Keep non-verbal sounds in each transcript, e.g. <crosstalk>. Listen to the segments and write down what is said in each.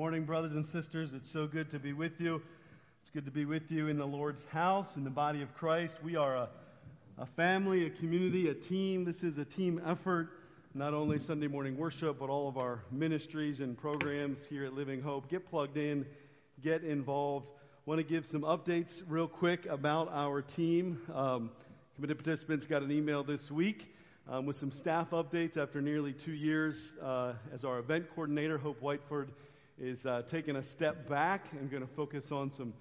morning, brothers and sisters. It's so good to be with you. It's good to be with you in the Lord's house, in the body of Christ. We are a, a family, a community, a team. This is a team effort, not only Sunday morning worship, but all of our ministries and programs here at Living Hope. Get plugged in, get involved. Want to give some updates real quick about our team. Um, committed participants got an email this week um, with some staff updates after nearly two years uh, as our event coordinator. Hope Whiteford is uh, taking a step back and going to focus on some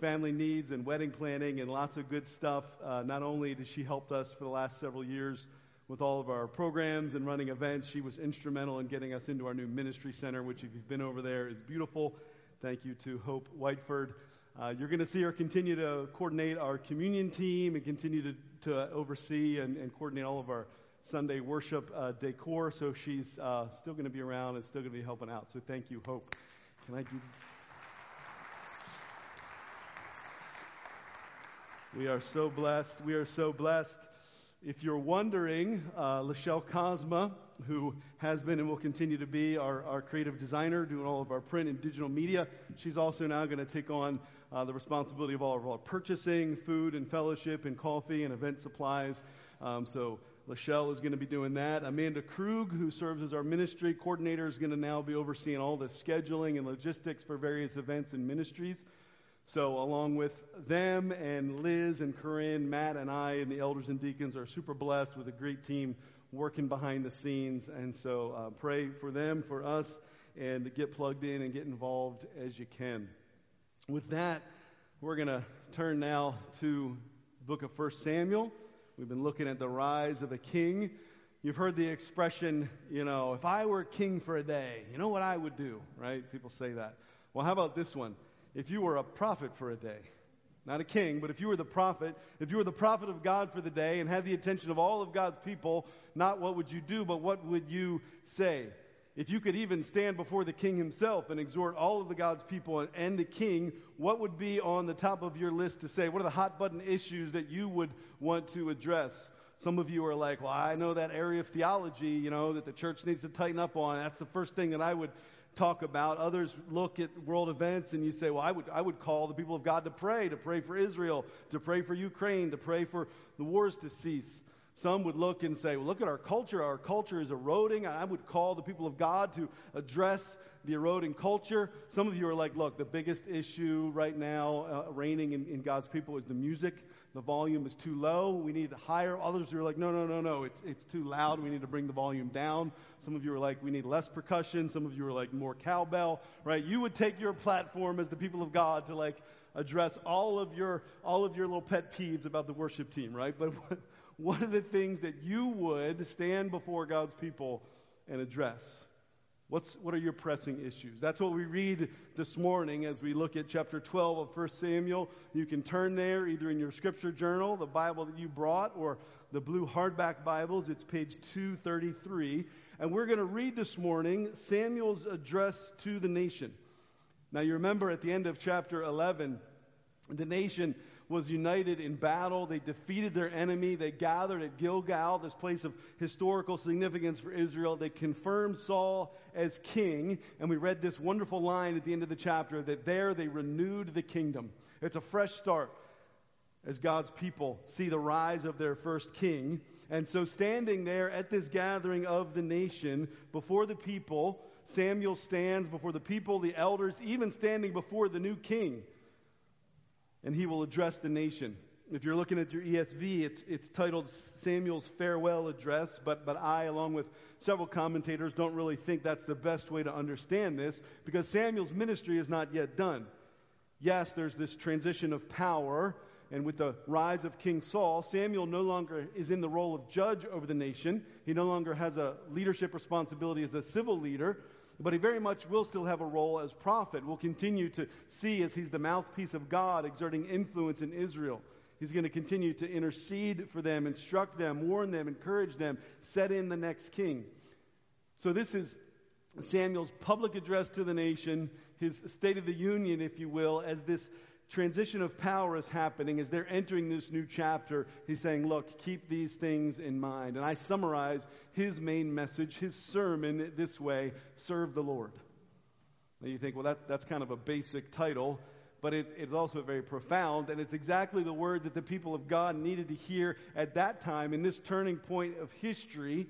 family needs and wedding planning and lots of good stuff. Uh, not only did she help us for the last several years with all of our programs and running events, she was instrumental in getting us into our new ministry center, which, if you've been over there, is beautiful. Thank you to Hope Whiteford. Uh, you're going to see her continue to coordinate our communion team and continue to, to oversee and, and coordinate all of our Sunday worship uh, decor, so she's uh, still going to be around and still going to be helping out. So thank you, Hope. Can I give? We are so blessed. We are so blessed. If you're wondering, uh, Lachelle Cosma, who has been and will continue to be our, our creative designer, doing all of our print and digital media, she's also now going to take on uh, the responsibility of all of our purchasing, food and fellowship, and coffee and event supplies. Um, so Lachelle is going to be doing that. Amanda Krug, who serves as our ministry coordinator, is going to now be overseeing all the scheduling and logistics for various events and ministries. So, along with them and Liz and Corinne, Matt and I and the elders and deacons are super blessed with a great team working behind the scenes. And so, uh, pray for them, for us, and get plugged in and get involved as you can. With that, we're going to turn now to the book of 1 Samuel. We've been looking at the rise of a king. You've heard the expression, you know, if I were king for a day, you know what I would do, right? People say that. Well, how about this one? If you were a prophet for a day, not a king, but if you were the prophet, if you were the prophet of God for the day and had the attention of all of God's people, not what would you do, but what would you say? If you could even stand before the king himself and exhort all of the God's people and the king, what would be on the top of your list to say? What are the hot button issues that you would want to address? Some of you are like, well, I know that area of theology, you know, that the church needs to tighten up on. That's the first thing that I would talk about. Others look at world events and you say, well, I would, I would call the people of God to pray, to pray for Israel, to pray for Ukraine, to pray for the wars to cease. Some would look and say, well, look at our culture. Our culture is eroding. I would call the people of God to address the eroding culture. Some of you are like, look, the biggest issue right now uh, reigning in, in God's people is the music. The volume is too low. We need higher. Others are like, no, no, no, no. It's, it's too loud. We need to bring the volume down. Some of you are like, we need less percussion. Some of you are like, more cowbell, right? You would take your platform as the people of God to like address all of your, all of your little pet peeves about the worship team, right? But what are the things that you would stand before God's people and address? What's, what are your pressing issues? That's what we read this morning as we look at chapter 12 of 1 Samuel. You can turn there either in your scripture journal, the Bible that you brought, or the blue hardback Bibles. It's page 233. And we're going to read this morning Samuel's address to the nation. Now, you remember at the end of chapter 11, the nation was united in battle. They defeated their enemy. They gathered at Gilgal, this place of historical significance for Israel. They confirmed Saul as king. And we read this wonderful line at the end of the chapter that there they renewed the kingdom. It's a fresh start as God's people see the rise of their first king. And so, standing there at this gathering of the nation before the people, Samuel stands before the people, the elders, even standing before the new king and he will address the nation. If you're looking at your ESV, it's, it's titled Samuel's Farewell Address, but, but I, along with several commentators, don't really think that's the best way to understand this because Samuel's ministry is not yet done. Yes, there's this transition of power, and with the rise of King Saul, Samuel no longer is in the role of judge over the nation. He no longer has a leadership responsibility as a civil leader, but he very much will still have a role as prophet. We'll continue to see as he's the mouthpiece of God exerting influence in Israel. He's going to continue to intercede for them, instruct them, warn them, encourage them, set in the next king. So this is Samuel's public address to the nation, his State of the Union, if you will, as this transition of power is happening as they're entering this new chapter. He's saying, Look, keep these things in mind. And I summarize his main message, his sermon, this way serve the Lord. Now you think, well, that's, that's kind of a basic title, but it, it's also very profound, and it's exactly the word that the people of God needed to hear at that time in this turning point of history.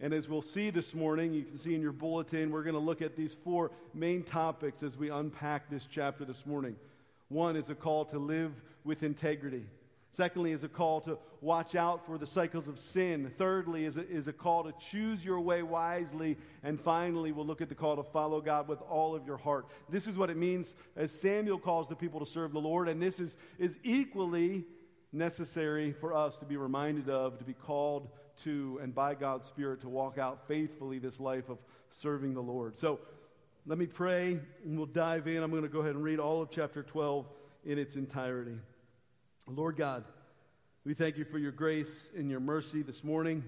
And as we'll see this morning, you can see in your bulletin, we're going to look at these four main topics as we unpack this chapter this morning. One is a call to live with integrity. Secondly, is a call to watch out for the cycles of sin. Thirdly, is a, is a call to choose your way wisely. And finally, we'll look at the call to follow God with all of your heart. This is what it means as Samuel calls the people to serve the Lord. And this is, is equally necessary for us to be reminded of, to be called to, and by God's Spirit to walk out faithfully this life of serving the Lord. So let me pray, and we'll dive in. I'm going to go ahead and read all of chapter 12 in its entirety. Lord God, we thank you for your grace and your mercy this morning.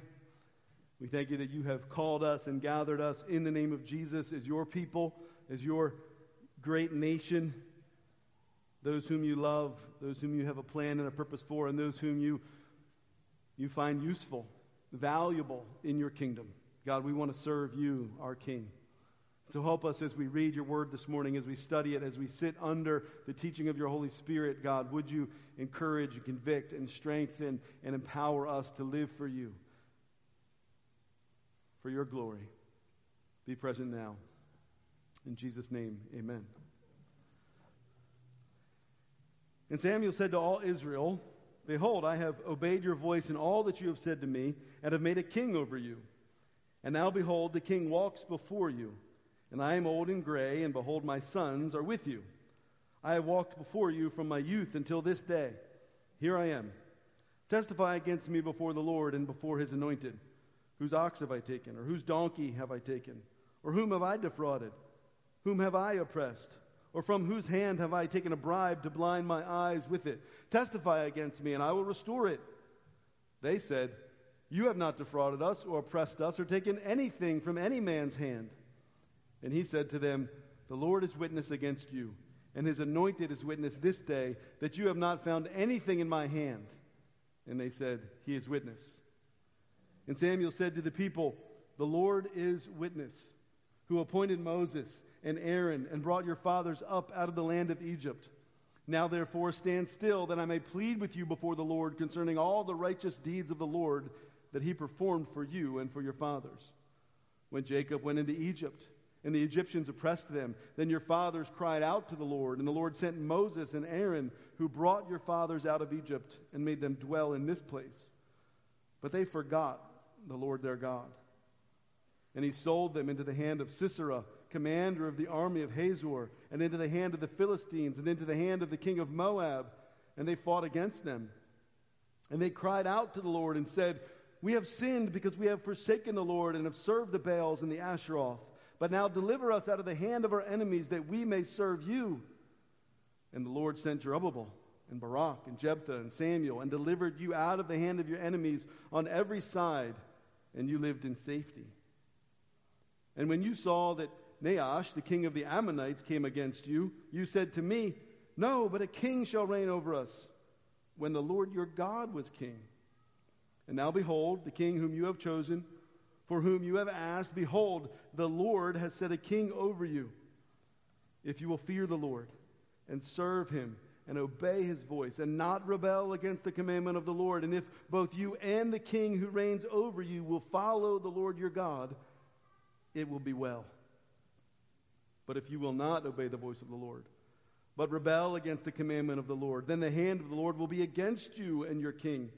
We thank you that you have called us and gathered us in the name of Jesus as your people, as your great nation, those whom you love, those whom you have a plan and a purpose for, and those whom you, you find useful, valuable in your kingdom. God, we want to serve you, our King. So help us as we read your word this morning, as we study it, as we sit under the teaching of your Holy Spirit, God. Would you encourage and convict and strengthen and empower us to live for you, for your glory? Be present now. In Jesus' name, amen. And Samuel said to all Israel, Behold, I have obeyed your voice in all that you have said to me, and have made a king over you. And now, behold, the king walks before you and I am old and gray, and behold, my sons are with you. I have walked before you from my youth until this day. Here I am. Testify against me before the Lord and before his anointed. Whose ox have I taken, or whose donkey have I taken? Or whom have I defrauded? Whom have I oppressed? Or from whose hand have I taken a bribe to blind my eyes with it? Testify against me, and I will restore it. They said, You have not defrauded us, or oppressed us, or taken anything from any man's hand. And he said to them, The Lord is witness against you, and his anointed is witness this day, that you have not found anything in my hand. And they said, He is witness. And Samuel said to the people, The Lord is witness, who appointed Moses and Aaron and brought your fathers up out of the land of Egypt. Now therefore stand still, that I may plead with you before the Lord concerning all the righteous deeds of the Lord that he performed for you and for your fathers. When Jacob went into Egypt, and the Egyptians oppressed them. Then your fathers cried out to the Lord, and the Lord sent Moses and Aaron, who brought your fathers out of Egypt and made them dwell in this place. But they forgot the Lord their God. And he sold them into the hand of Sisera, commander of the army of Hazor, and into the hand of the Philistines, and into the hand of the king of Moab, and they fought against them. And they cried out to the Lord and said, We have sinned because we have forsaken the Lord and have served the Baals and the Ashtaroth. But now deliver us out of the hand of our enemies that we may serve you. And the Lord sent Jerubbaal and Barak and Jephthah and Samuel and delivered you out of the hand of your enemies on every side, and you lived in safety. And when you saw that Nahash, the king of the Ammonites, came against you, you said to me, No, but a king shall reign over us, when the Lord your God was king. And now behold, the king whom you have chosen for whom you have asked, behold, the Lord has set a king over you. If you will fear the Lord and serve him and obey his voice and not rebel against the commandment of the Lord, and if both you and the king who reigns over you will follow the Lord your God, it will be well. But if you will not obey the voice of the Lord, but rebel against the commandment of the Lord, then the hand of the Lord will be against you and your king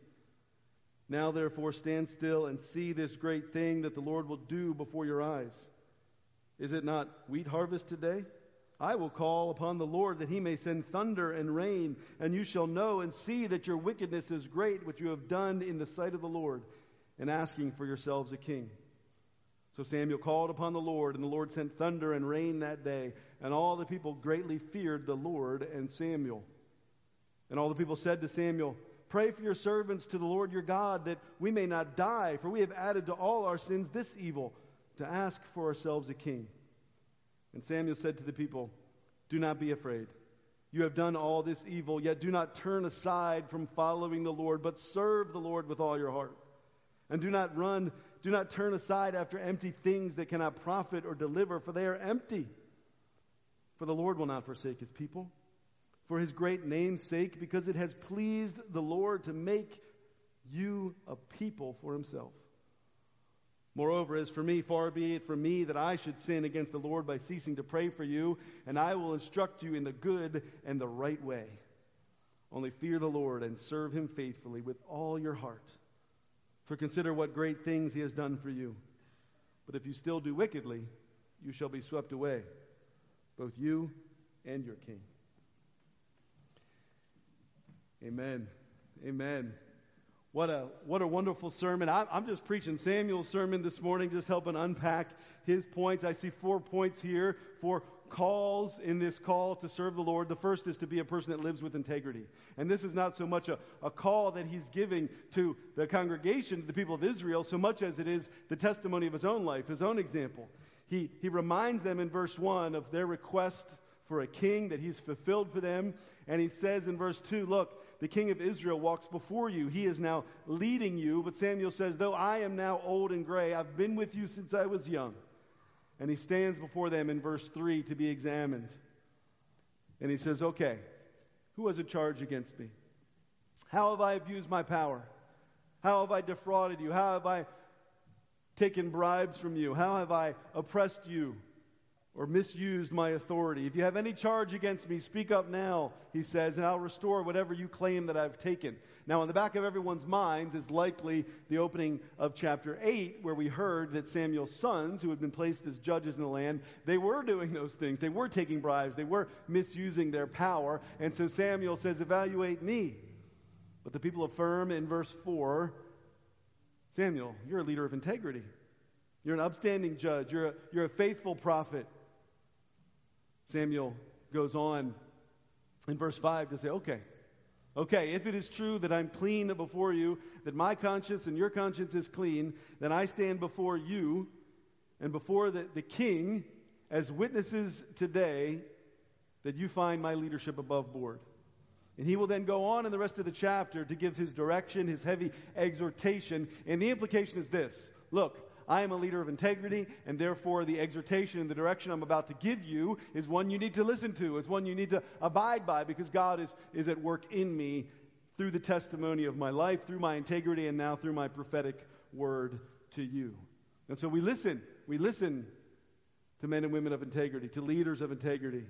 now, therefore, stand still and see this great thing that the Lord will do before your eyes. Is it not wheat harvest today? I will call upon the Lord that he may send thunder and rain, and you shall know and see that your wickedness is great, which you have done in the sight of the Lord, in asking for yourselves a king. So Samuel called upon the Lord, and the Lord sent thunder and rain that day, and all the people greatly feared the Lord and Samuel. And all the people said to Samuel, Pray for your servants to the Lord your God that we may not die, for we have added to all our sins this evil, to ask for ourselves a king. And Samuel said to the people, Do not be afraid. You have done all this evil, yet do not turn aside from following the Lord, but serve the Lord with all your heart. And do not run, do not turn aside after empty things that cannot profit or deliver, for they are empty. For the Lord will not forsake his people. For his great name's sake, because it has pleased the Lord to make you a people for himself. Moreover, as for me, far be it from me that I should sin against the Lord by ceasing to pray for you, and I will instruct you in the good and the right way. Only fear the Lord and serve him faithfully with all your heart. For consider what great things he has done for you. But if you still do wickedly, you shall be swept away, both you and your king. Amen. Amen. What a, what a wonderful sermon. I, I'm just preaching Samuel's sermon this morning, just helping unpack his points. I see four points here, four calls in this call to serve the Lord. The first is to be a person that lives with integrity. And this is not so much a, a call that he's giving to the congregation, to the people of Israel, so much as it is the testimony of his own life, his own example. He, he reminds them in verse 1 of their request for a king that he's fulfilled for them. And he says in verse 2, Look, the king of Israel walks before you. He is now leading you. But Samuel says, Though I am now old and gray, I've been with you since I was young. And he stands before them in verse 3 to be examined. And he says, Okay, who has a charge against me? How have I abused my power? How have I defrauded you? How have I taken bribes from you? How have I oppressed you? Or misused my authority. If you have any charge against me, speak up now, he says, and I'll restore whatever you claim that I've taken. Now, in the back of everyone's minds is likely the opening of chapter 8, where we heard that Samuel's sons, who had been placed as judges in the land, they were doing those things. They were taking bribes, they were misusing their power. And so Samuel says, Evaluate me. But the people affirm in verse 4 Samuel, you're a leader of integrity. You're an upstanding judge. You're a, you're a faithful prophet. Samuel goes on in verse 5 to say, okay, okay, if it is true that I'm clean before you, that my conscience and your conscience is clean, then I stand before you and before the, the king as witnesses today that you find my leadership above board. And he will then go on in the rest of the chapter to give his direction, his heavy exhortation. And the implication is this look, I am a leader of integrity, and therefore the exhortation and the direction I'm about to give you is one you need to listen to. It's one you need to abide by because God is, is at work in me through the testimony of my life, through my integrity, and now through my prophetic word to you. And so we listen. We listen to men and women of integrity, to leaders of integrity.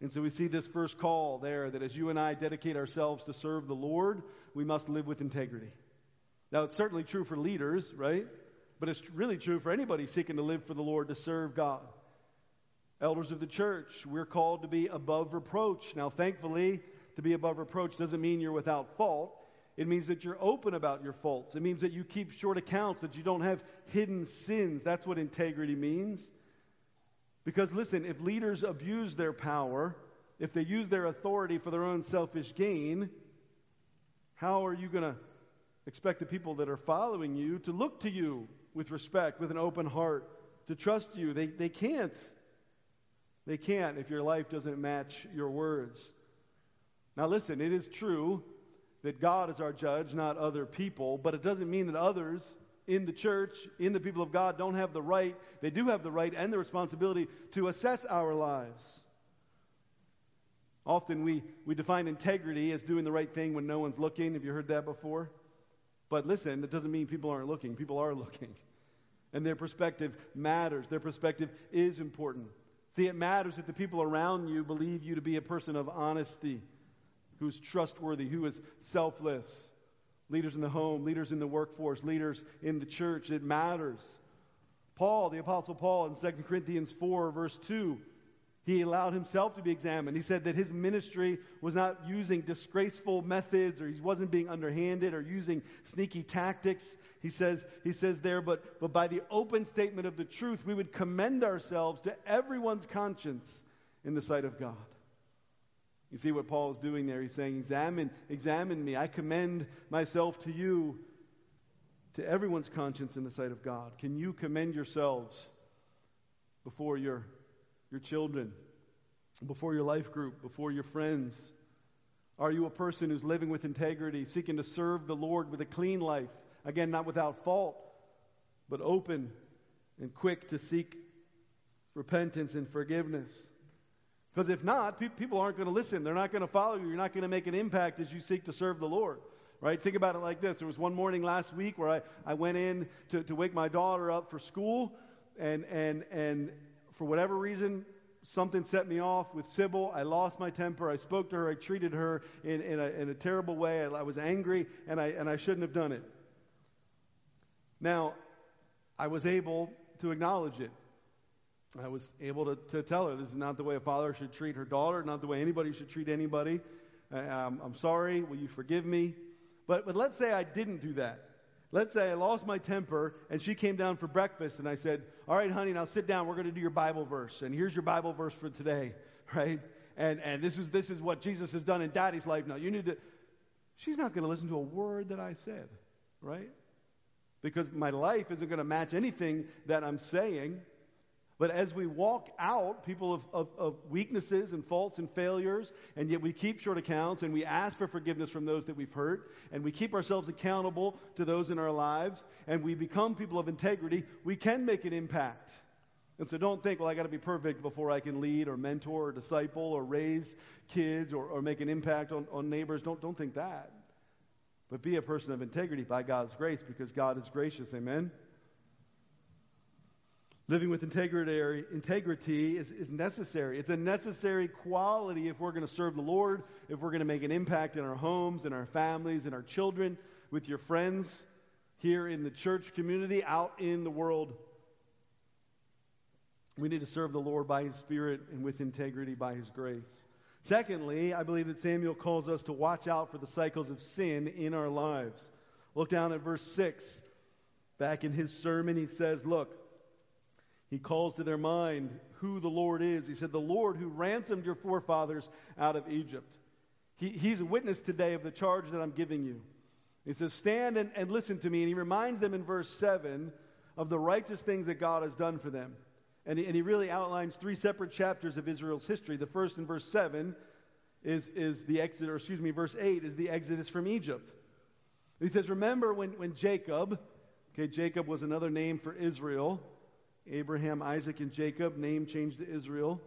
And so we see this first call there that as you and I dedicate ourselves to serve the Lord, we must live with integrity. Now, it's certainly true for leaders, right? But it's really true for anybody seeking to live for the Lord, to serve God. Elders of the church, we're called to be above reproach. Now, thankfully, to be above reproach doesn't mean you're without fault. It means that you're open about your faults. It means that you keep short accounts, that you don't have hidden sins. That's what integrity means. Because listen, if leaders abuse their power, if they use their authority for their own selfish gain, how are you going to expect the people that are following you to look to you with respect, with an open heart, to trust you. They, they can't. They can't if your life doesn't match your words. Now, listen, it is true that God is our judge, not other people, but it doesn't mean that others in the church, in the people of God, don't have the right, they do have the right and the responsibility to assess our lives. Often we, we define integrity as doing the right thing when no one's looking. Have you heard that before? But listen, that doesn't mean people aren't looking. People are looking. And their perspective matters. Their perspective is important. See, it matters if the people around you believe you to be a person of honesty, who's trustworthy, who is selfless. Leaders in the home, leaders in the workforce, leaders in the church. It matters. Paul, the Apostle Paul, in 2 Corinthians 4, verse 2, he allowed himself to be examined. He said that his ministry was not using disgraceful methods or he wasn't being underhanded or using sneaky tactics. He says, he says there, but, but by the open statement of the truth, we would commend ourselves to everyone's conscience in the sight of God. You see what Paul is doing there? He's saying, Examine, examine me. I commend myself to you, to everyone's conscience in the sight of God. Can you commend yourselves before your your children, before your life group, before your friends? Are you a person who's living with integrity, seeking to serve the Lord with a clean life? Again, not without fault, but open and quick to seek repentance and forgiveness. Because if not, pe- people aren't going to listen. They're not going to follow you. You're not going to make an impact as you seek to serve the Lord. Right? Think about it like this. There was one morning last week where I, I went in to, to wake my daughter up for school, and, and, and for whatever reason, something set me off with Sybil. I lost my temper. I spoke to her. I treated her in, in, a, in a terrible way. I, I was angry, and I, and I shouldn't have done it. Now, I was able to acknowledge it. I was able to, to tell her this is not the way a father should treat her daughter, not the way anybody should treat anybody. I, I'm, I'm sorry. Will you forgive me? But, but let's say I didn't do that. Let's say I lost my temper and she came down for breakfast and I said, All right, honey, now sit down. We're going to do your Bible verse. And here's your Bible verse for today, <laughs> right? And, and this, is, this is what Jesus has done in daddy's life now. You need to. She's not going to listen to a word that I said, right? Because my life isn't going to match anything that I'm saying. But as we walk out, people of, of, of, weaknesses and faults and failures, and yet we keep short accounts and we ask for forgiveness from those that we've hurt, and we keep ourselves accountable to those in our lives, and we become people of integrity, we can make an impact. And so don't think, well, I got to be perfect before I can lead or mentor or disciple or raise kids or, or make an impact on, on neighbors. Don't, don't think that. But be a person of integrity by God's grace because God is gracious. Amen. Living with integrity, integrity is, is necessary. It's a necessary quality if we're going to serve the Lord, if we're going to make an impact in our homes, in our families, in our children, with your friends, here in the church community, out in the world. We need to serve the Lord by His Spirit and with integrity by His grace. Secondly, I believe that Samuel calls us to watch out for the cycles of sin in our lives. Look down at verse 6. Back in his sermon, he says, Look, he calls to their mind who the Lord is. He said, The Lord who ransomed your forefathers out of Egypt. He, he's a witness today of the charge that I'm giving you. He says, Stand and, and listen to me. And he reminds them in verse 7 of the righteous things that God has done for them. And he, and he really outlines three separate chapters of Israel's history. The first in verse 7 is, is the exit, or excuse me, verse 8 is the exodus from Egypt. He says, Remember when, when Jacob, okay, Jacob was another name for Israel. Abraham, Isaac, and Jacob, name changed to Israel,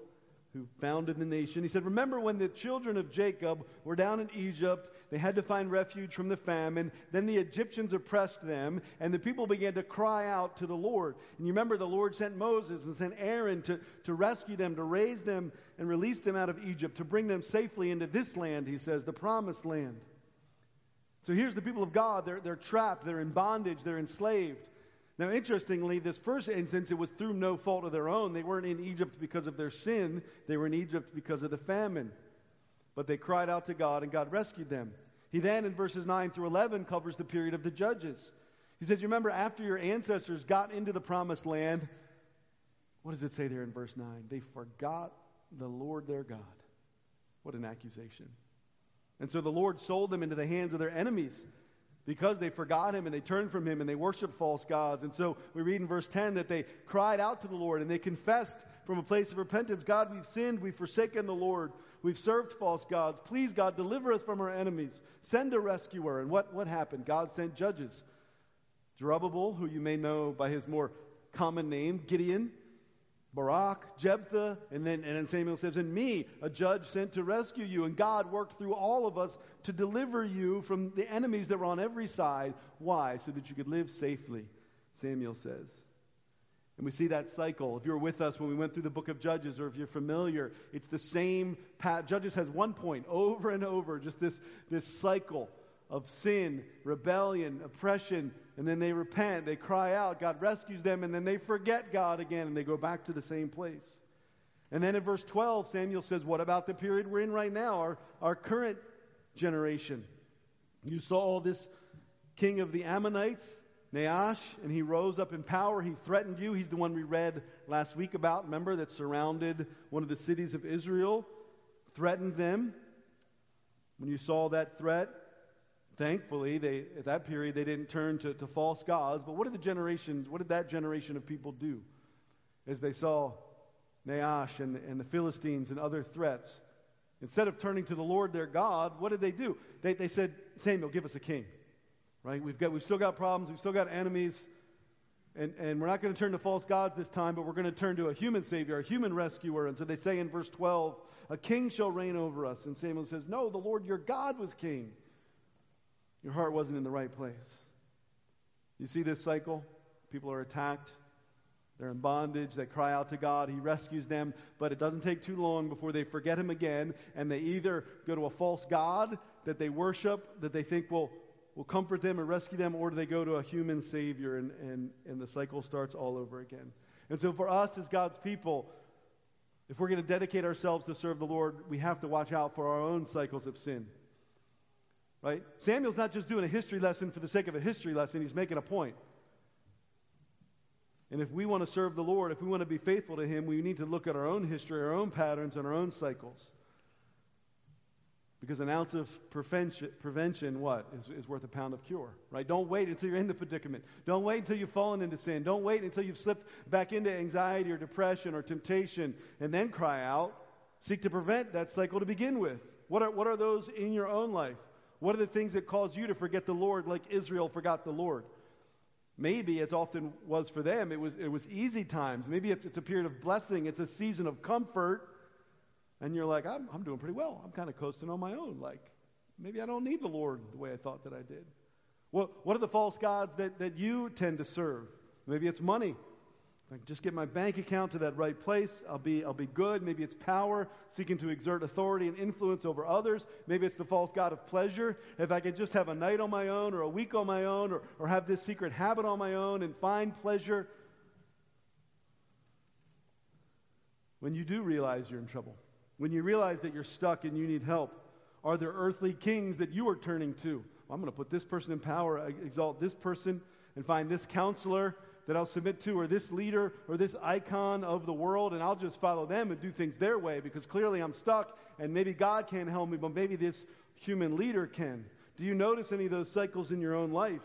who founded the nation. He said, Remember when the children of Jacob were down in Egypt, they had to find refuge from the famine. Then the Egyptians oppressed them, and the people began to cry out to the Lord. And you remember the Lord sent Moses and sent Aaron to, to rescue them, to raise them and release them out of Egypt, to bring them safely into this land, he says, the promised land. So here's the people of God. They're, they're trapped, they're in bondage, they're enslaved. Now, interestingly, this first instance, it was through no fault of their own. They weren't in Egypt because of their sin, they were in Egypt because of the famine. But they cried out to God, and God rescued them. He then, in verses 9 through 11, covers the period of the judges. He says, You remember, after your ancestors got into the promised land, what does it say there in verse 9? They forgot the Lord their God. What an accusation. And so the Lord sold them into the hands of their enemies because they forgot him and they turned from him and they worshiped false gods. And so we read in verse 10 that they cried out to the Lord and they confessed from a place of repentance God, we've sinned, we've forsaken the Lord, we've served false gods. Please, God, deliver us from our enemies. Send a rescuer. And what, what happened? God sent judges. Jerubbaal, who you may know by his more common name, Gideon, Barak, Jephthah, and then, and then Samuel says, and me, a judge sent to rescue you. And God worked through all of us to deliver you from the enemies that were on every side. Why? So that you could live safely, Samuel says. And we see that cycle. If you were with us when we went through the book of Judges, or if you're familiar, it's the same path. Judges has one point over and over, just this, this cycle of sin, rebellion, oppression, and then they repent, they cry out, God rescues them, and then they forget God again, and they go back to the same place. And then in verse 12, Samuel says, What about the period we're in right now, our, our current generation? You saw all this king of the Ammonites, Nahash, and he rose up in power. He threatened you. He's the one we read last week about, remember, that surrounded one of the cities of Israel, threatened them. When you saw that threat, Thankfully, they, at that period, they didn't turn to, to false gods. But what did the generations, what did that generation of people do as they saw Nahash and, and the Philistines and other threats? Instead of turning to the Lord their God, what did they do? They, they said, Samuel, give us a king. Right? We've, got, we've still got problems. We've still got enemies. And, and we're not going to turn to false gods this time, but we're going to turn to a human Savior, a human rescuer. And so they say in verse 12, A king shall reign over us. And Samuel says, No, the Lord your God was king. Your heart wasn't in the right place. You see this cycle? People are attacked. They're in bondage. They cry out to God. He rescues them. But it doesn't take too long before they forget Him again. And they either go to a false God that they worship, that they think will will comfort them and rescue them, or they go to a human Savior and, and, and the cycle starts all over again? And so, for us as God's people, if we're going to dedicate ourselves to serve the Lord, we have to watch out for our own cycles of sin. Right? Samuel's not just doing a history lesson for the sake of a history lesson, he's making a point. And if we want to serve the Lord, if we want to be faithful to Him, we need to look at our own history, our own patterns, and our own cycles. Because an ounce of prevention, prevention what? Is, is worth a pound of cure, right? Don't wait until you're in the predicament. Don't wait until you've fallen into sin. Don't wait until you've slipped back into anxiety or depression or temptation and then cry out. Seek to prevent that cycle to begin with. What are, what are those in your own life? What are the things that cause you to forget the Lord like Israel forgot the Lord? Maybe, as often was for them, it was, it was easy times. Maybe it's, it's a period of blessing. It's a season of comfort and you're like, I'm, I'm doing pretty well. I'm kind of coasting on my own. Like, maybe I don't need the Lord the way I thought that I did. What, what are the false gods that, that you tend to serve? Maybe it's money. I can just get my bank account to that right place. I'll be, I'll be good. Maybe it's power, seeking to exert authority and influence over others. Maybe it's the false god of pleasure. If I can just have a night on my own or a week on my own or, or have this secret habit on my own and find pleasure. When you do realize you're in trouble, when you realize that you're stuck and you need help? Are there earthly kings that you are turning to? Well, I'm going to put this person in power, exalt this person, and find this counselor that I'll submit to, or this leader, or this icon of the world, and I'll just follow them and do things their way because clearly I'm stuck, and maybe God can't help me, but maybe this human leader can. Do you notice any of those cycles in your own life?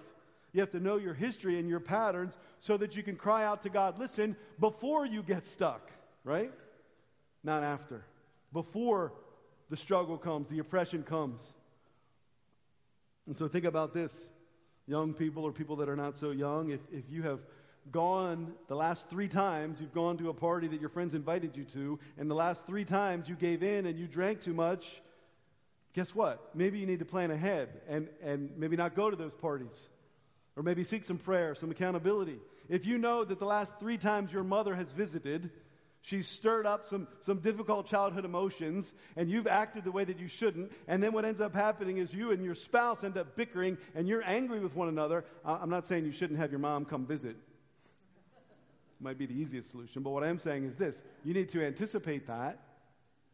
You have to know your history and your patterns so that you can cry out to God, listen, before you get stuck, right? Not after before the struggle comes, the oppression comes. And so think about this, young people or people that are not so young. If, if you have gone the last three times, you've gone to a party that your friends invited you to, and the last three times you gave in and you drank too much, guess what? Maybe you need to plan ahead and, and maybe not go to those parties. Or maybe seek some prayer, some accountability. If you know that the last three times your mother has visited, She's stirred up some, some difficult childhood emotions, and you've acted the way that you shouldn't. And then what ends up happening is you and your spouse end up bickering, and you're angry with one another. I'm not saying you shouldn't have your mom come visit. Might be the easiest solution, but what I'm saying is this you need to anticipate that.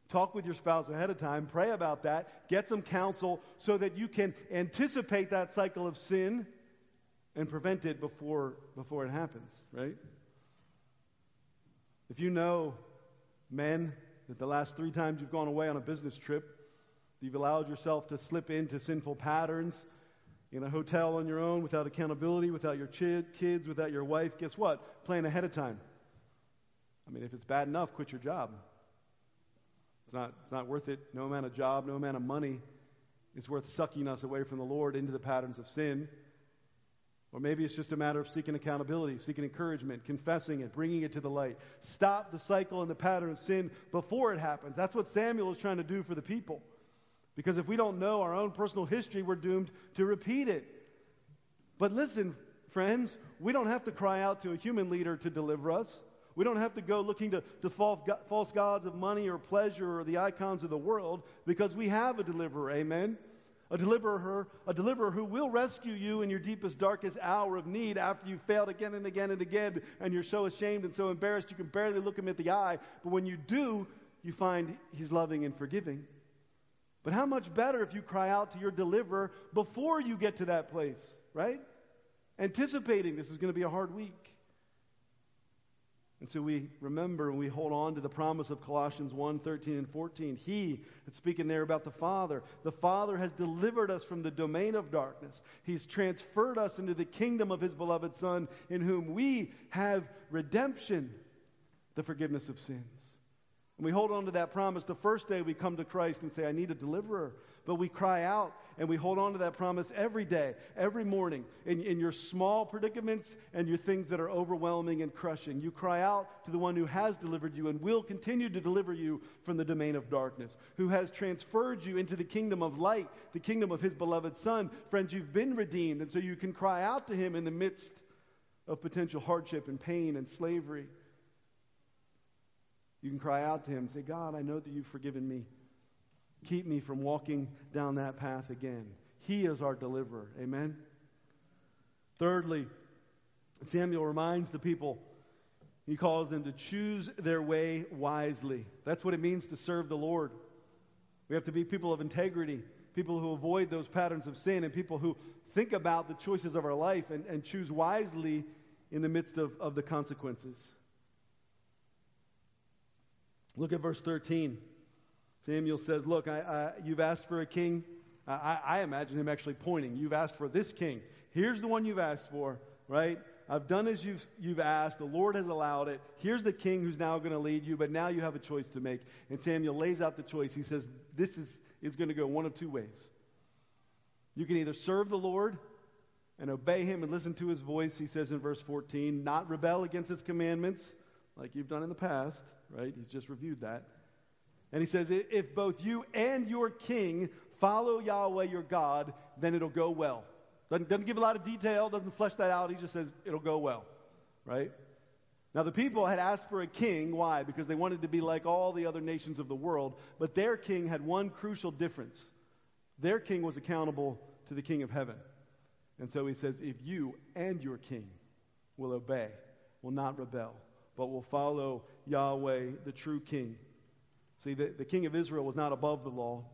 Talk with your spouse ahead of time, pray about that, get some counsel so that you can anticipate that cycle of sin and prevent it before, before it happens, right? If you know, men, that the last three times you've gone away on a business trip, you've allowed yourself to slip into sinful patterns in a hotel on your own without accountability, without your ch- kids, without your wife, guess what? Plan ahead of time. I mean, if it's bad enough, quit your job. It's not, it's not worth it. No amount of job, no amount of money is worth sucking us away from the Lord into the patterns of sin. Or maybe it's just a matter of seeking accountability, seeking encouragement, confessing it, bringing it to the light. Stop the cycle and the pattern of sin before it happens. That's what Samuel is trying to do for the people. Because if we don't know our own personal history, we're doomed to repeat it. But listen, friends, we don't have to cry out to a human leader to deliver us. We don't have to go looking to, to false gods of money or pleasure or the icons of the world because we have a deliverer. Amen? a deliverer, a deliverer who will rescue you in your deepest, darkest hour of need after you've failed again and again and again, and you're so ashamed and so embarrassed you can barely look him at the eye. But when you do, you find he's loving and forgiving. But how much better if you cry out to your deliverer before you get to that place, right? Anticipating this is going to be a hard week. And so we remember and we hold on to the promise of Colossians 1 13 and 14. He, it's speaking there about the Father, the Father has delivered us from the domain of darkness. He's transferred us into the kingdom of His beloved Son, in whom we have redemption, the forgiveness of sins. And we hold on to that promise the first day we come to Christ and say, I need a deliverer. But we cry out and we hold on to that promise every day, every morning, in, in your small predicaments and your things that are overwhelming and crushing. You cry out to the one who has delivered you and will continue to deliver you from the domain of darkness, who has transferred you into the kingdom of light, the kingdom of his beloved Son. Friends, you've been redeemed, and so you can cry out to him in the midst of potential hardship and pain and slavery. You can cry out to him and say, God, I know that you've forgiven me. Keep me from walking down that path again. He is our deliverer. Amen. Thirdly, Samuel reminds the people, he calls them to choose their way wisely. That's what it means to serve the Lord. We have to be people of integrity, people who avoid those patterns of sin, and people who think about the choices of our life and, and choose wisely in the midst of, of the consequences. Look at verse 13. Samuel says, Look, I, I, you've asked for a king. I, I imagine him actually pointing. You've asked for this king. Here's the one you've asked for, right? I've done as you've, you've asked. The Lord has allowed it. Here's the king who's now going to lead you, but now you have a choice to make. And Samuel lays out the choice. He says, This is, is going to go one of two ways. You can either serve the Lord and obey him and listen to his voice, he says in verse 14, not rebel against his commandments like you've done in the past, right? He's just reviewed that. And he says, if both you and your king follow Yahweh your God, then it'll go well. Doesn't, doesn't give a lot of detail, doesn't flesh that out. He just says it'll go well, right? Now, the people had asked for a king. Why? Because they wanted to be like all the other nations of the world. But their king had one crucial difference. Their king was accountable to the king of heaven. And so he says, if you and your king will obey, will not rebel, but will follow Yahweh, the true king, See, the, the king of Israel was not above the law.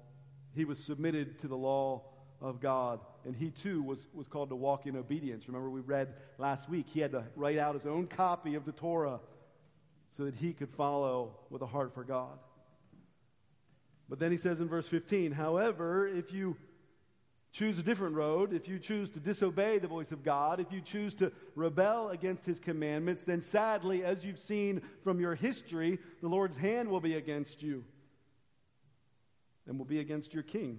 He was submitted to the law of God. And he too was, was called to walk in obedience. Remember, we read last week, he had to write out his own copy of the Torah so that he could follow with a heart for God. But then he says in verse 15, however, if you choose a different road, if you choose to disobey the voice of God, if you choose to rebel against his commandments, then sadly, as you've seen from your history, the Lord's hand will be against you and will be against your king,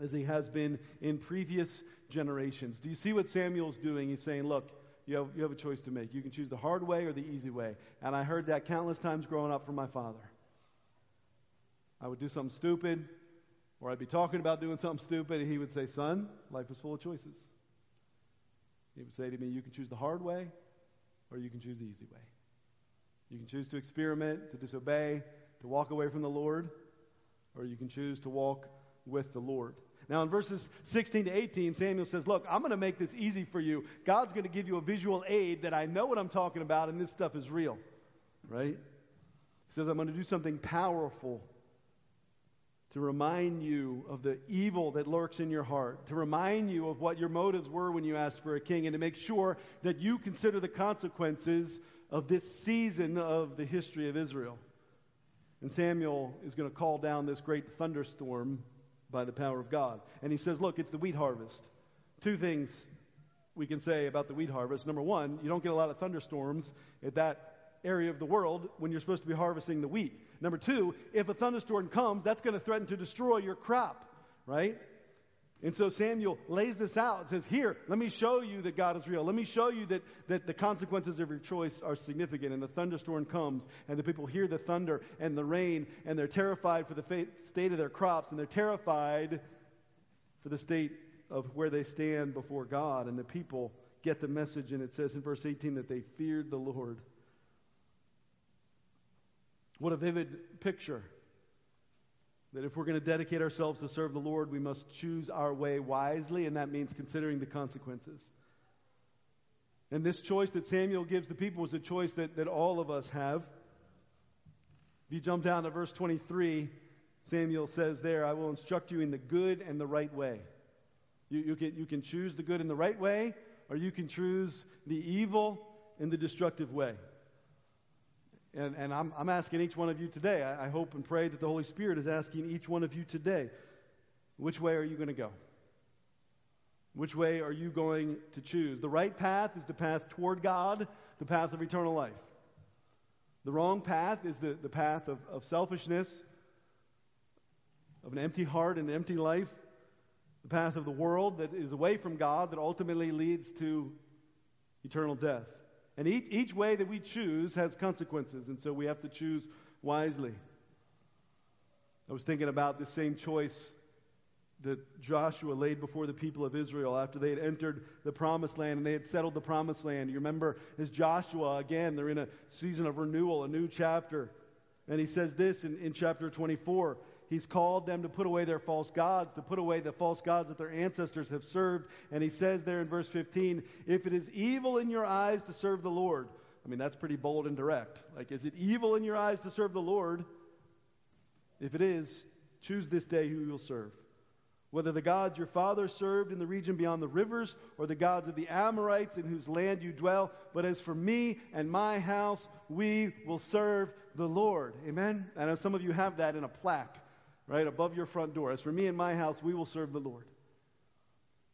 as he has been in previous generations. Do you see what Samuel's doing? He's saying, Look, you have, you have a choice to make. You can choose the hard way or the easy way. And I heard that countless times growing up from my father. I would do something stupid, or I'd be talking about doing something stupid, and he would say, Son, life is full of choices. He would say to me, You can choose the hard way, or you can choose the easy way. You can choose to experiment, to disobey, to walk away from the Lord, or you can choose to walk with the Lord. Now, in verses 16 to 18, Samuel says, Look, I'm going to make this easy for you. God's going to give you a visual aid that I know what I'm talking about, and this stuff is real. Right? He says, I'm going to do something powerful to remind you of the evil that lurks in your heart, to remind you of what your motives were when you asked for a king, and to make sure that you consider the consequences of this season of the history of Israel. And Samuel is going to call down this great thunderstorm by the power of God. And he says, Look, it's the wheat harvest. Two things we can say about the wheat harvest. Number one, you don't get a lot of thunderstorms at that area of the world when you're supposed to be harvesting the wheat. Number two, if a thunderstorm comes, that's going to threaten to destroy your crop, right? And so Samuel lays this out and says, Here, let me show you that God is real. Let me show you that, that the consequences of your choice are significant. And the thunderstorm comes, and the people hear the thunder and the rain, and they're terrified for the state of their crops, and they're terrified for the state of where they stand before God. And the people get the message, and it says in verse 18 that they feared the Lord. What a vivid picture. That if we're going to dedicate ourselves to serve the Lord, we must choose our way wisely, and that means considering the consequences. And this choice that Samuel gives the people is a choice that, that all of us have. If you jump down to verse 23, Samuel says there, I will instruct you in the good and the right way. You, you, can, you can choose the good and the right way, or you can choose the evil and the destructive way. And, and I'm, I'm asking each one of you today. I, I hope and pray that the Holy Spirit is asking each one of you today which way are you going to go? Which way are you going to choose? The right path is the path toward God, the path of eternal life. The wrong path is the, the path of, of selfishness, of an empty heart and an empty life, the path of the world that is away from God that ultimately leads to eternal death. And each, each way that we choose has consequences, and so we have to choose wisely. I was thinking about the same choice that Joshua laid before the people of Israel after they had entered the promised land and they had settled the promised land. You remember, as Joshua, again, they're in a season of renewal, a new chapter. And he says this in, in chapter 24 He's called them to put away their false gods, to put away the false gods that their ancestors have served. And he says there in verse 15, if it is evil in your eyes to serve the Lord, I mean, that's pretty bold and direct. Like, is it evil in your eyes to serve the Lord? If it is, choose this day who you'll serve. Whether the gods your father served in the region beyond the rivers, or the gods of the Amorites in whose land you dwell. But as for me and my house, we will serve the Lord. Amen? I know some of you have that in a plaque right, above your front door. As for me and my house, we will serve the Lord.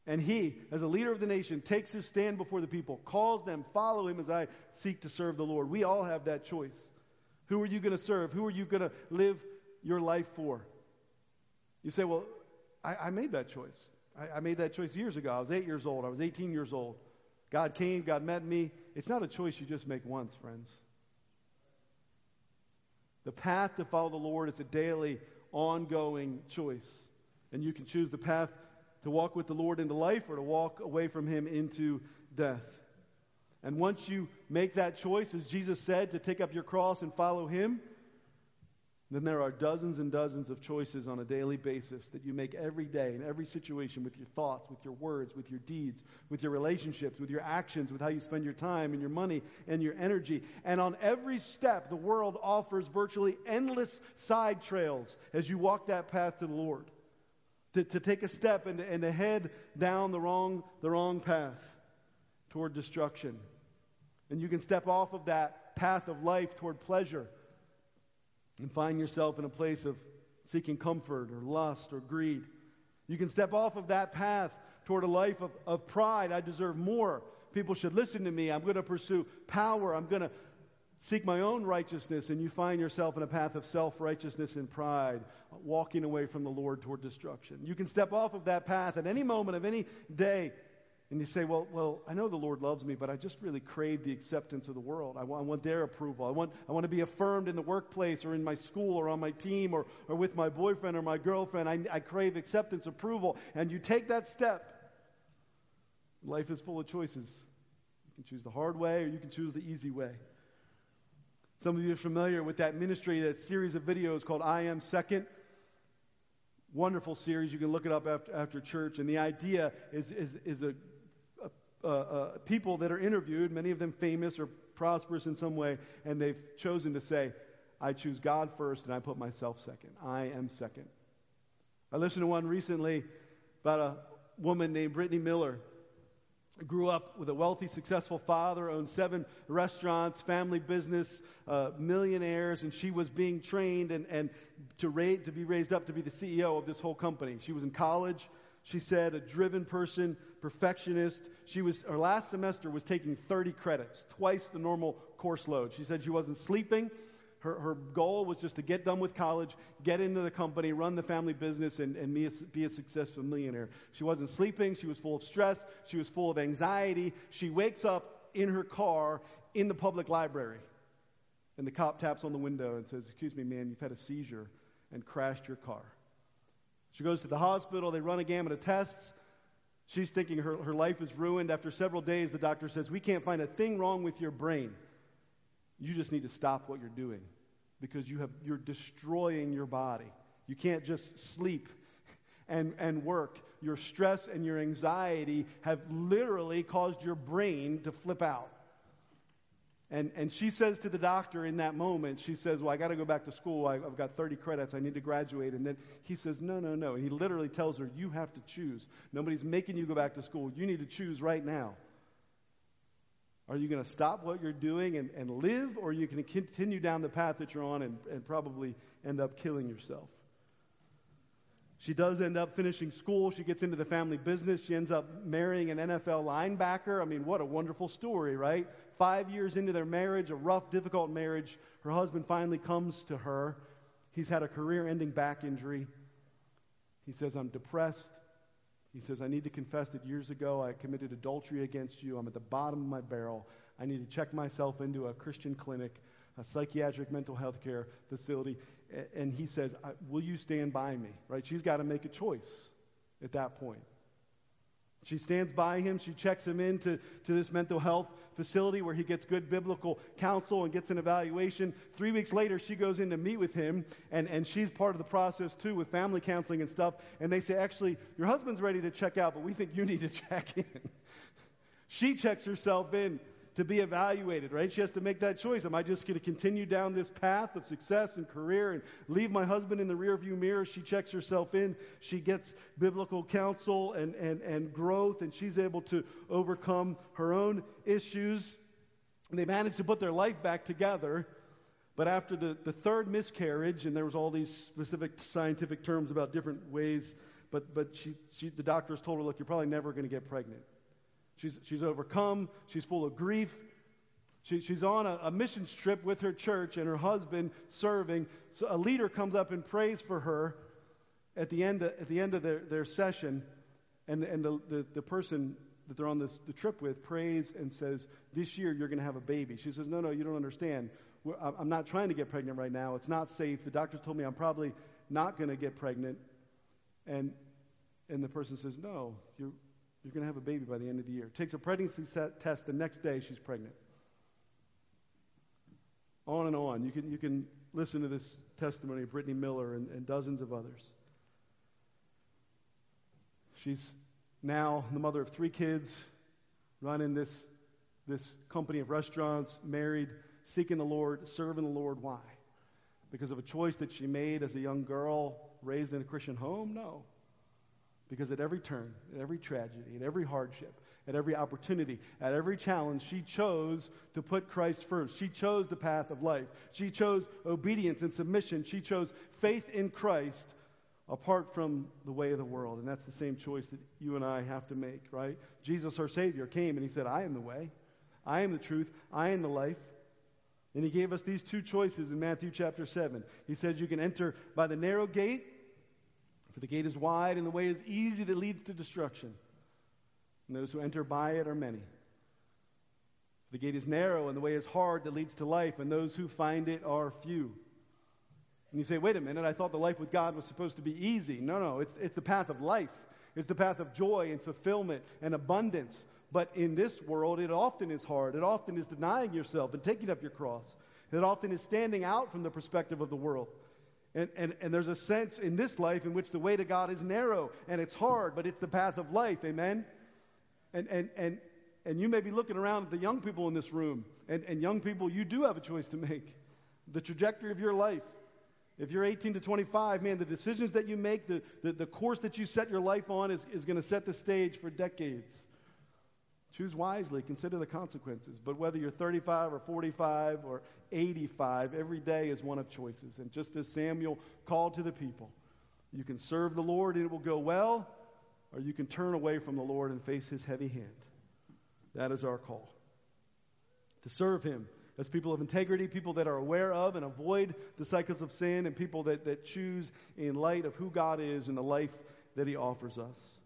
And he, as a leader of the nation, takes his stand before the people, calls them, follow him as I seek to serve the Lord. We all have that choice. Who are you going to serve? Who are you going to live your life for? You say, well, I, I made that choice. I, I made that choice years ago. I was eight years old. I was 18 years old. God came, God met me. It's not a choice you just make once, friends. The path to follow the Lord is a daily ongoing choice. And you can choose the path to walk with the Lord into life or to walk away from Him into death. And once you make that choice, as Jesus said, to take up your cross and follow Him, then there are dozens and dozens of choices on a daily basis that you make every day in every situation with your thoughts, with your words, with your deeds, with your relationships, with your actions, with how you spend your time and your money and your energy. And on every step, the world offers virtually endless side trails as you walk that path to the Lord. To, to take a step and, and to head down the wrong, the wrong path toward destruction. And you can step off of that path of life toward pleasure and find yourself in a place of seeking comfort or lust or greed. You can step off of that path toward a life of, of pride. I deserve more. People should listen to me. I'm going to pursue power. I'm going to seek my own righteousness. And you find yourself in a path of self righteousness and pride, walking away from the Lord toward destruction. You can step off of that path at any moment of any day and you say, well, well, I know the Lord loves me, but I just really crave the acceptance of the world. I want, I want their approval. I want, I want to be affirmed in the workplace or in my school or on my team or, or with my boyfriend or my girlfriend. I, I crave acceptance, approval. And you take that step. Life is full of choices. You can choose the hard way or you can choose the easy way. Some of you are familiar with that ministry, that series of videos called I Am Second wonderful series. You can look it up after, after church. And the idea is, is, is a uh, uh, people that are interviewed, many of them famous or prosperous in some way, and they've chosen to say, I choose God first and I put myself second. I am second. I listened to one recently about a woman named Brittany Miller. Grew up with a wealthy, successful father, owned seven restaurants, family business, uh, millionaires, and she was being trained and, and to, ra- to be raised up to be the CEO of this whole company. She was in college, she said, a driven person, perfectionist. She was, her last semester was taking 30 credits, twice the normal course load. She said she wasn't sleeping. Her, her goal was just to get done with college, get into the company, run the family business, and, and be, a, be a successful millionaire. She wasn't sleeping. She was full of stress. She was full of anxiety. She wakes up in her car in the public library. And the cop taps on the window and says, Excuse me, man, you've had a seizure and crashed your car. She goes to the hospital. They run a gamut of tests. She's thinking her, her life is ruined. After several days, the doctor says, We can't find a thing wrong with your brain. You just need to stop what you're doing because you have, you're destroying your body. You can't just sleep and, and work. Your stress and your anxiety have literally caused your brain to flip out. And, and she says to the doctor in that moment, she says, Well, I got to go back to school. I, I've got 30 credits. I need to graduate. And then he says, No, no, no. And he literally tells her, You have to choose. Nobody's making you go back to school. You need to choose right now. Are you going to stop what you're doing and, and live, or are you going to continue down the path that you're on and, and probably end up killing yourself? She does end up finishing school. She gets into the family business. She ends up marrying an NFL linebacker. I mean, what a wonderful story, right? Five years into their marriage, a rough, difficult marriage, her husband finally comes to her. He's had a career ending back injury. He says, I'm depressed. He says, I need to confess that years ago I committed adultery against you. I'm at the bottom of my barrel. I need to check myself into a Christian clinic, a psychiatric mental health care facility and he says, Will you stand by me? Right? She's got to make a choice at that point. She stands by him. She checks him into to this mental health facility where he gets good biblical counsel and gets an evaluation. Three weeks later, she goes in to meet with him, and, and she's part of the process too with family counseling and stuff. And they say, Actually, your husband's ready to check out, but we think you need to <laughs> check in. she checks herself in to be evaluated, right? She has to make that choice. Am I just going to continue down this path of success and career and leave my husband in the rearview mirror? She checks herself in. She gets biblical counsel and, and, and growth, and she's able to overcome her own issues. And they manage to put their life back together. But after the, the third miscarriage, and there was all these specific scientific terms about different ways, but, but she, she, the doctors told her, look, you're probably never going to get pregnant. She's, she's overcome. She's full of grief. She, she's on a, a trip with her church and her husband serving. So a leader comes up and prays for her at the end of, at the end of their, their session. And, and the, the, the person that they're on this, the trip with prays and says, This year you're going to have a baby. She says, No, no, you don't understand. I'm not trying to get pregnant right now. It's not safe. The doctor told me I'm probably not going to get pregnant. And, and the person says, No, you're, you're going to have a baby by the end of the year. Takes a pregnancy test the next day, she's pregnant. On and on. You can, you can listen to this testimony of Brittany Miller and, and dozens of others. She's now the mother of three kids, running this, this company of restaurants, married, seeking the Lord, serving the Lord. Why? Because of a choice that she made as a young girl raised in a Christian home? No. Because at every turn, at every tragedy, at every hardship, at every opportunity, at every challenge, she chose to put Christ first. She chose the path of life. She chose obedience and submission. She chose faith in Christ apart from the way of the world. And that's the same choice that you and I have to make, right? Jesus, our Savior, came and He said, I am the way, I am the truth, I am the life. And He gave us these two choices in Matthew chapter 7. He said, You can enter by the narrow gate for the gate is wide and the way is easy that leads to destruction. And those who enter by it are many. The gate is narrow and the way is hard that leads to life, and those who find it are few. And you say, wait a minute, I thought the life with God was supposed to be easy. No, no, it's, it's the path of life. It's the path of joy and fulfillment and abundance. But in this world, it often is hard. It often is denying yourself and taking up your cross. It often is standing out from the perspective of the world. And, and, and there's a sense in this life in which the way to God is narrow and it's hard, but it's the path of life. Amen? And, and, and, and you may be looking around at the young people in this room. And, and young people, you do have a choice to make. The trajectory of your life. If you're 18 to 25, man, the decisions that you make, the, the, the course that you set your life on is, is going to set the stage for decades. Choose wisely, consider the consequences. But whether you're 35 or 45 or 85, every day is one of choices. And just as Samuel called to the people, you can serve the Lord and it will go well, or you can turn away from the Lord and face his heavy hand. That is our call. To serve him as people of integrity, people that are aware of and avoid the cycles of sin, and people that, that choose in light of who God is and the life that he offers us.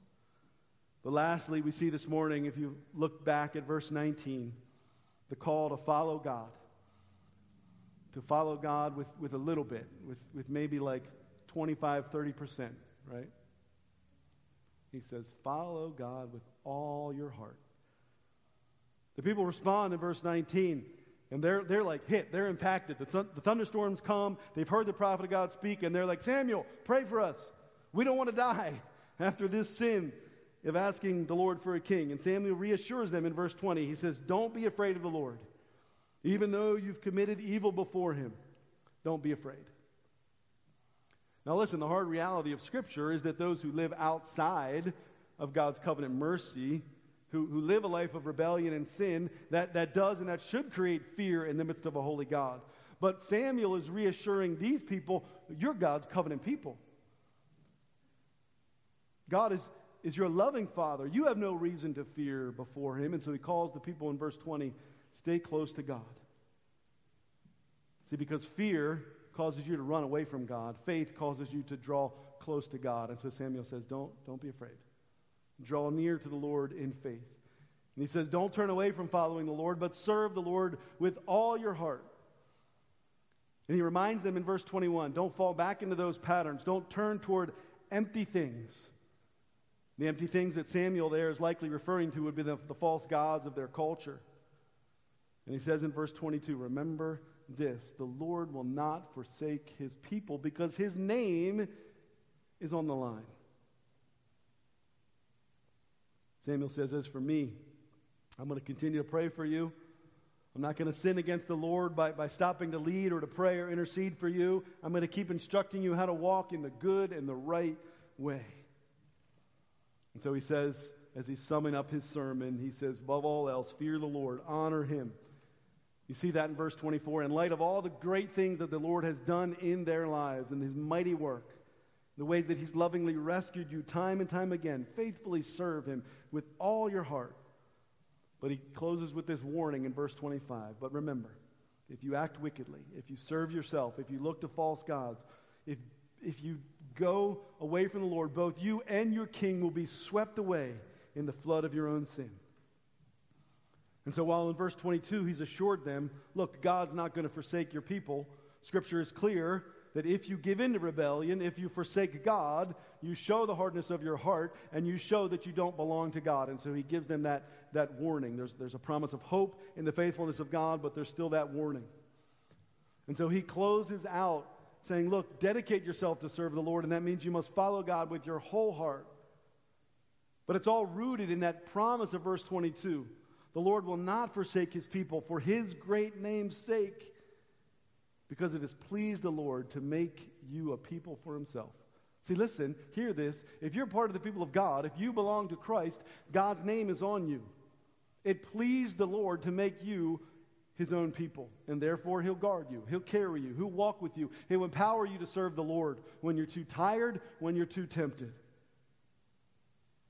But lastly, we see this morning, if you look back at verse 19, the call to follow God. To follow God with, with a little bit, with, with maybe like 25, 30%, right? He says, Follow God with all your heart. The people respond in verse 19, and they're, they're like hit. They're impacted. The, th- the thunderstorms come. They've heard the prophet of God speak, and they're like, Samuel, pray for us. We don't want to die <laughs> after this sin of asking the Lord for a king. And Samuel reassures them in verse 20. He says, Don't be afraid of the Lord. Even though you've committed evil before him, don't be afraid. Now, listen, the hard reality of Scripture is that those who live outside of God's covenant mercy, who, who live a life of rebellion and sin, that, that does and that should create fear in the midst of a holy God. But Samuel is reassuring these people, you're God's covenant people. God is, is your loving Father. You have no reason to fear before Him. And so He calls the people in verse 20 stay close to God. See, because fear causes you to run away from God, faith causes you to draw close to God. And so Samuel says, Don't, don't be afraid. Draw near to the Lord in faith. And he says, Don't turn away from following the Lord, but serve the Lord with all your heart. And he reminds them in verse 21 don't fall back into those patterns. Don't turn toward empty things. The empty things that Samuel there is likely referring to would be the, the false gods of their culture. And he says in verse 22 Remember this the Lord will not forsake his people because his name is on the line. Samuel says, As for me, I'm going to continue to pray for you. I'm not going to sin against the Lord by, by stopping to lead or to pray or intercede for you. I'm going to keep instructing you how to walk in the good and the right way. And so he says, as he's summing up his sermon, he says, above all else, fear the Lord, honor him. You see that in verse 24. In light of all the great things that the Lord has done in their lives and his mighty work, the ways that he's lovingly rescued you time and time again, faithfully serve him with all your heart but he closes with this warning in verse 25. But remember, if you act wickedly, if you serve yourself, if you look to false gods, if, if you go away from the Lord, both you and your king will be swept away in the flood of your own sin. And so, while in verse 22 he's assured them, look, God's not going to forsake your people, Scripture is clear that if you give in to rebellion, if you forsake God, you show the hardness of your heart and you show that you don't belong to God. And so he gives them that, that warning. There's, there's a promise of hope in the faithfulness of God, but there's still that warning. And so he closes out saying, Look, dedicate yourself to serve the Lord, and that means you must follow God with your whole heart. But it's all rooted in that promise of verse 22. The Lord will not forsake his people for his great name's sake because it has pleased the Lord to make you a people for himself. See, listen, hear this. If you're part of the people of God, if you belong to Christ, God's name is on you. It pleased the Lord to make you his own people, and therefore he'll guard you, he'll carry you, he'll walk with you, he'll empower you to serve the Lord when you're too tired, when you're too tempted.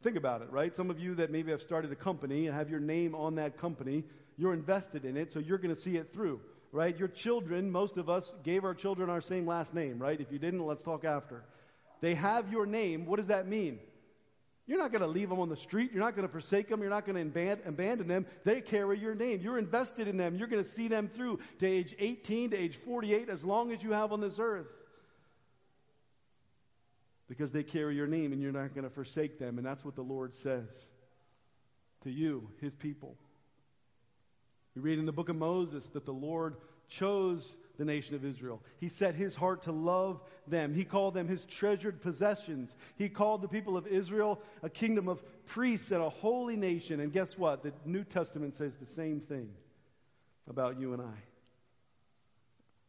Think about it, right? Some of you that maybe have started a company and have your name on that company, you're invested in it, so you're going to see it through right? Your children, most of us gave our children our same last name, right? If you didn't, let's talk after. They have your name. What does that mean? You're not going to leave them on the street. You're not going to forsake them. You're not going to abandon them. They carry your name. You're invested in them. You're going to see them through to age 18, to age 48, as long as you have on this earth. Because they carry your name and you're not going to forsake them. And that's what the Lord says to you, his people. We read in the book of Moses that the Lord chose the nation of Israel. He set his heart to love them. He called them his treasured possessions. He called the people of Israel a kingdom of priests and a holy nation. And guess what? The New Testament says the same thing about you and I.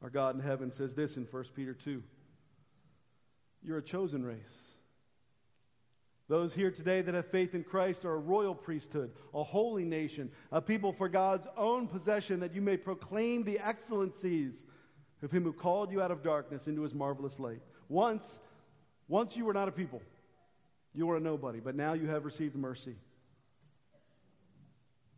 Our God in heaven says this in 1 Peter 2 You're a chosen race those here today that have faith in Christ are a royal priesthood, a holy nation, a people for God's own possession, that you may proclaim the excellencies of him who called you out of darkness into his marvelous light. Once, once you were not a people, you were a nobody, but now you have received mercy.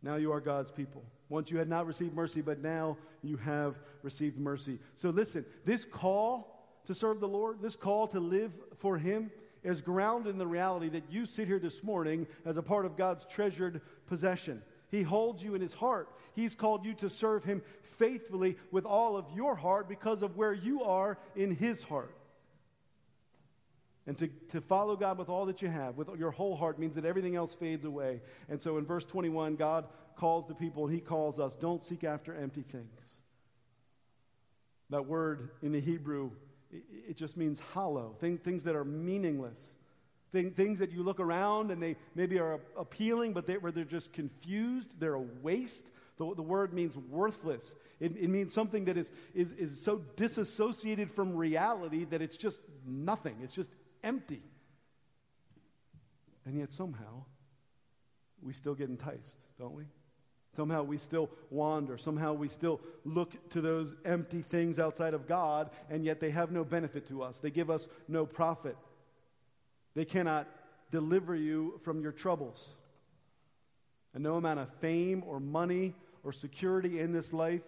Now you are God's people. Once you had not received mercy, but now you have received mercy. So listen, this call to serve the Lord, this call to live for him, is grounded in the reality that you sit here this morning as a part of God's treasured possession. He holds you in his heart. He's called you to serve him faithfully with all of your heart because of where you are in his heart. And to, to follow God with all that you have, with your whole heart, means that everything else fades away. And so in verse 21, God calls the people and he calls us don't seek after empty things. That word in the Hebrew it just means hollow, things, things that are meaningless. Thing, things that you look around and they maybe are appealing, but they, where they're just confused, they're a waste. The, the word means worthless. It, it means something that is, is, is so disassociated from reality that it's just nothing. It's just empty. And yet somehow we still get enticed, don't we? Somehow we still wander. Somehow we still look to those empty things outside of God, and yet they have no benefit to us. They give us no profit. They cannot deliver you from your troubles. And no amount of fame or money or security in this life,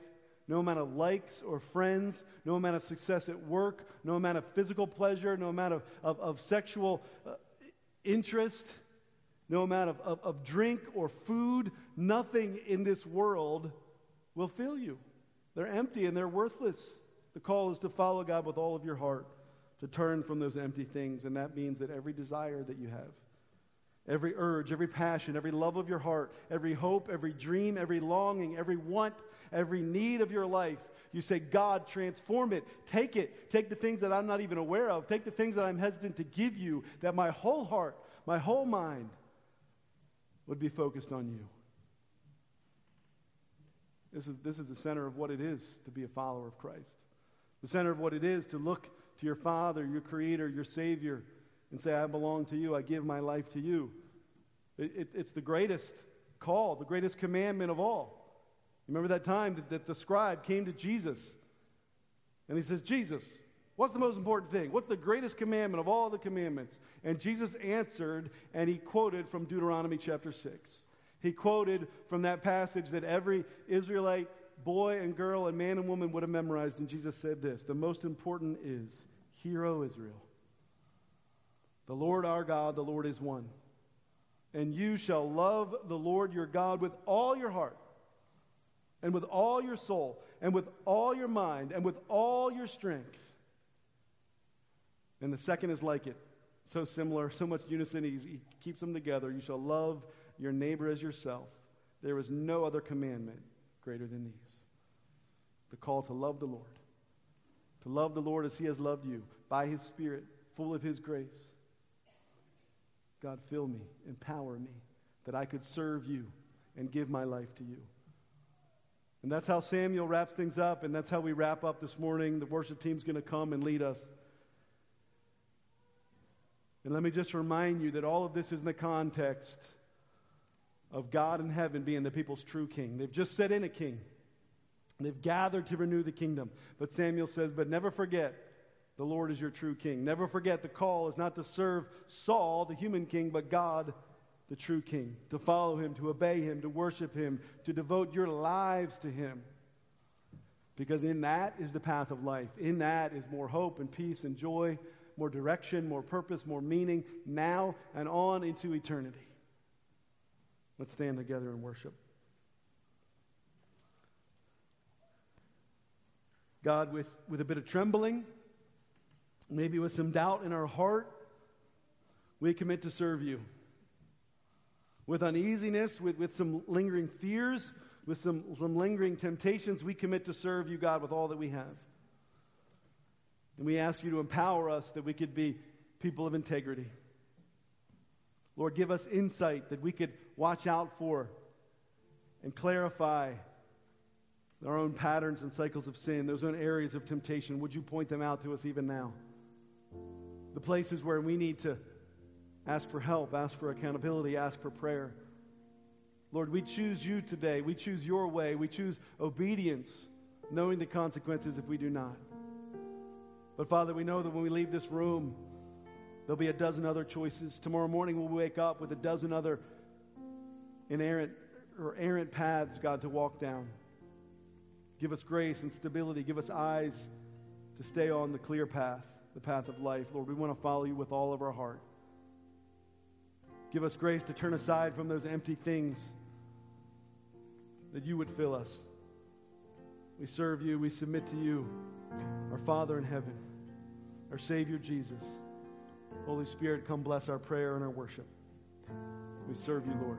no amount of likes or friends, no amount of success at work, no amount of physical pleasure, no amount of, of, of sexual uh, interest, no amount of, of, of drink or food, nothing in this world will fill you. They're empty and they're worthless. The call is to follow God with all of your heart, to turn from those empty things, and that means that every desire that you have, every urge, every passion, every love of your heart, every hope, every dream, every longing, every want, every need of your life, you say, God, transform it. Take it. Take the things that I'm not even aware of. Take the things that I'm hesitant to give you, that my whole heart, my whole mind would be focused on you. This is, this is the center of what it is to be a follower of Christ. The center of what it is to look to your Father, your Creator, your Savior, and say, I belong to you. I give my life to you. It, it, it's the greatest call, the greatest commandment of all. Remember that time that, that the scribe came to Jesus and he says, Jesus, what's the most important thing? What's the greatest commandment of all the commandments? And Jesus answered and he quoted from Deuteronomy chapter 6. He quoted from that passage that every Israelite boy and girl and man and woman would have memorized. And Jesus said this The most important is, Hear, O Israel. The Lord our God, the Lord is one. And you shall love the Lord your God with all your heart, and with all your soul, and with all your mind, and with all your strength. And the second is like it. So similar, so much unison, he, keeps them together. You shall love your neighbor as yourself. There is no other commandment greater than these. The call to love the Lord. To love the Lord as he has loved you by his Spirit, full of his grace. God, fill me, empower me, that I could serve you and give my life to you. And that's how Samuel wraps things up, and that's how we wrap up this morning. The worship team's going to come and lead us. And let me just remind you that all of this is in the context of God in heaven being the people's true king. They've just set in a king. They've gathered to renew the kingdom. But Samuel says, But never forget, the Lord is your true king. Never forget, the call is not to serve Saul, the human king, but God, the true king. To follow him, to obey him, to worship him, to devote your lives to him. Because in that is the path of life. In that is more hope and peace and joy, more direction, more purpose, more meaning, now and on into eternity. Let's stand together and worship. God, with, with a bit of trembling, maybe with some doubt in our heart, we commit to serve you. With uneasiness, with, with some lingering fears, with some, some lingering temptations, we commit to serve you, God, with all that we have. And we ask you to empower us that we could be people of integrity. Lord, give us insight that we could watch out for and clarify our own patterns and cycles of sin, those own areas of temptation. Would you point them out to us even now? The places where we need to ask for help, ask for accountability, ask for prayer. Lord, we choose you today. We choose your way. We choose obedience, knowing the consequences if we do not. But Father, we know that when we leave this room, There'll be a dozen other choices. Tomorrow morning we'll wake up with a dozen other inerrant or errant paths, God, to walk down. Give us grace and stability. Give us eyes to stay on the clear path, the path of life. Lord, we want to follow you with all of our heart. Give us grace to turn aside from those empty things that you would fill us. We serve you. We submit to you, our Father in heaven, our Savior Jesus. Holy Spirit, come bless our prayer and our worship. We serve you, Lord.